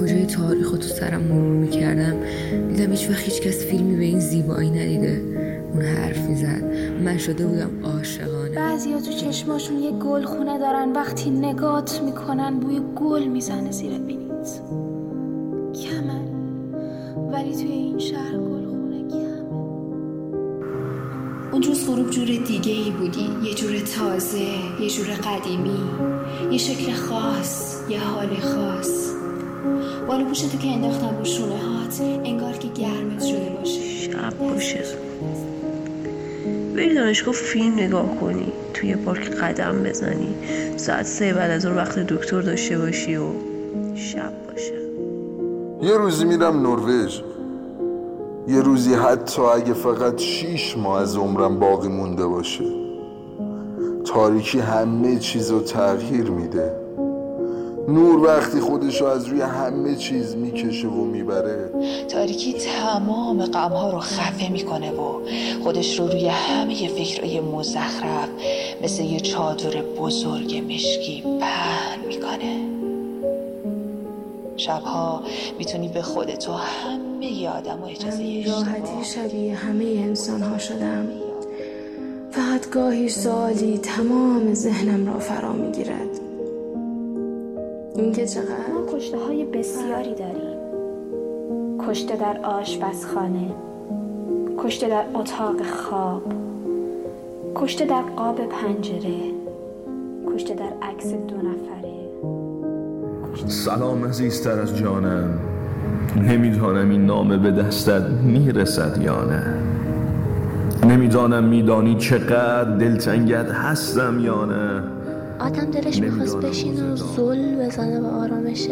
کجای تاریخ تو سرم مرور می‌کردم دیدم هیچ وقت هیچ کس فیلمی به این زیبایی ندیده. اون حرف می‌زد. من شده بودم عاشقانه. بعضیا تو چشماشون یه گل خونه دارن وقتی نگات می‌کنن بوی گل می‌زنه زیر بینیت. کمه ولی توی این شهر گل اون روز غروب جور دیگه ای بودی. یه جور تازه یه جور قدیمی یه شکل خاص یه حال خاص. بالا پوشتو که انداختم رو شونه هات انگار که گرمت شده باشه. شب باشه بری دانشگاه فیلم نگاه کنی توی پارک قدم بزنی. ساعت سه بعد از اون وقت دکتر داشته باشی و شب باشه. یه روزی میرم نروژ. یه روزی حتی اگه فقط شیش ماه از عمرم باقی مونده باشه تاریکی همه چیز رو تغییر میده. نور وقتی خودشو از روی همه چیز می‌کشه و می‌بره. تاریکی تمام غمها رو خفه می‌کنه و خودش رو روی همه فکرهای مزخرف مثل یه چادر بزرگ مشکی پهن می‌کنه. شبها می‌تونی به خودت و همه آدم و اجازه راحتی شبیه همه انسان ها شدم. فقط گاهی سوالی تمام ذهنم را فرا می‌گیرد. اینکه چقدر؟ ما کشته های بسیاری داریم. کشته در آشپزخانه کشته در اتاق خواب کشته در قاب پنجره کشته در عکس دو نفره سلام عزیزتر از جانم. نمی‌دانم این نامه به دستت می‌رسد یا نه. نمی‌دانم میدانی چقدر دلتنگت هستم یا نه. آدم دلش می‌خواست بشین و زل بزنه به آرامشت.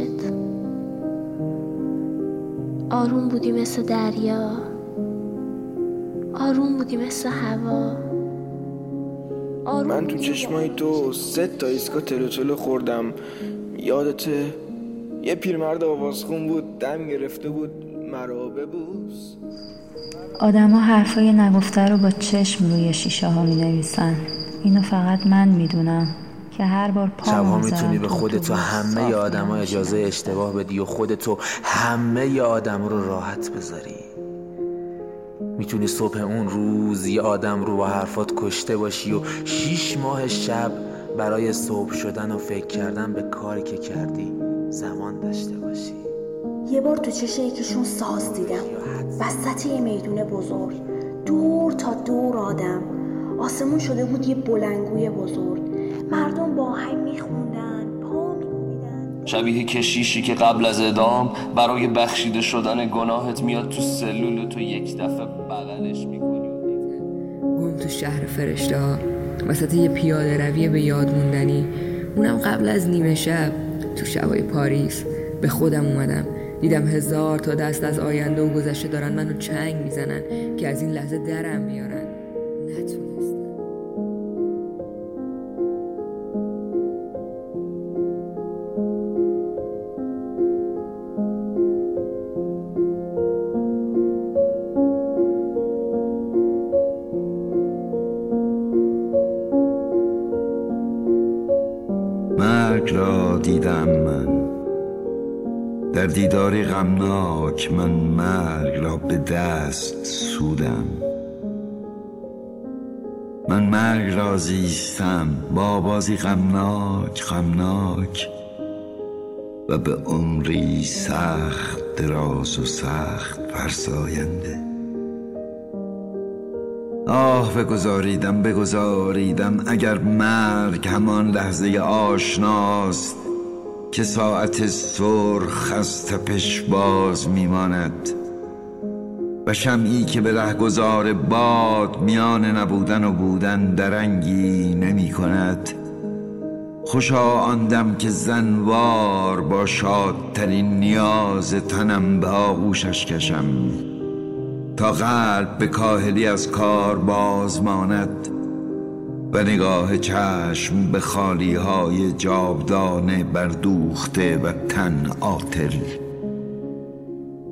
آروم بودی مثل دریا. آروم بودی مثل هوا. آروم من تو چشمای تو سه تا ایسکا تلوتلو خوردم. یادته؟ یه پیرمرد آوازخون بود دم گرفته بود مرا ببوس آدما حرفای نگفته رو با چشم روی شیشه ها می نویسن اینو فقط من می‌دونم که هر بار شبها می‌تونی به خودت و همه آدما اجازه اشتباه بدی و خودتو همه آدم رو راحت بذاری. می‌تونی صبح اون روز یه آدم رو با حرفات کشته باشی و شیش ماه شب برای صبح شدن و فکر کردن به کاری که کردی زمان داشته باشی. یه بار تو چشه یکیشون ساز دیدم. وسط یه میدون بزرگ. دور تا دور آدم. آسمون شده بود یه بلنگوی بزرگ. مردم با هم میخوندن پا میکوبیدن. شبیه کشیشی که قبل از ادام برای بخشیده شدن گناهت میاد تو سلول تو یک دفعه بغلش می‌کنی گم تو شهر فرشته ها وسط یه پیاده روی به یاد موندنی. اونم قبل از نیمه شب تو شبای پاریس. به خودم اومدم. دیدم هزار تا دست از آینده و گذشته دارن منو چنگ می‌زنن که از این لحظه درم بیارن نتونستم. دیدم من. در دیداری غمناک من مرگ را به دست سودم. من مرگ را زیستم با بازی غمناک غمناک و به عمری سخت دراز و سخت فرساینده. آه بگذاریدم بگذاریدم اگر مرگ همان لحظه آشناست که ساعت سرخ از تپش باز میماند و شمعی که به رهگذار باد میان نبودن و بودن درنگی نمی کند خوشا آن که زنوار با شادترین نیاز تنم به آغوشش کشم. تا قلب به کاهلی از کار باز ماند و نگاه چشم به خالی های جابدانه بردوخته و تن آتل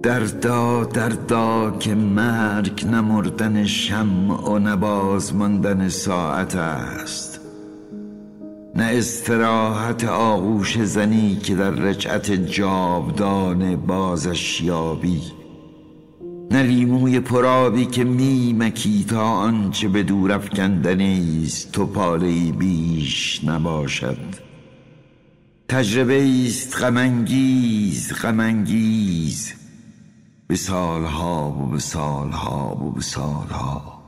دردا دردا که مرگ نمردن شمع و نباز ماندن ساعت است. نه استراحت آغوش زنی که در رجعت جاودان بازش یابی. نه لیموی پرابی که میمکی تا آنچه به دور افکندنی است تو پاله بیش نباشد. تجربه است غمانگیز غمانگیز به سالها و به سالها و به سالها.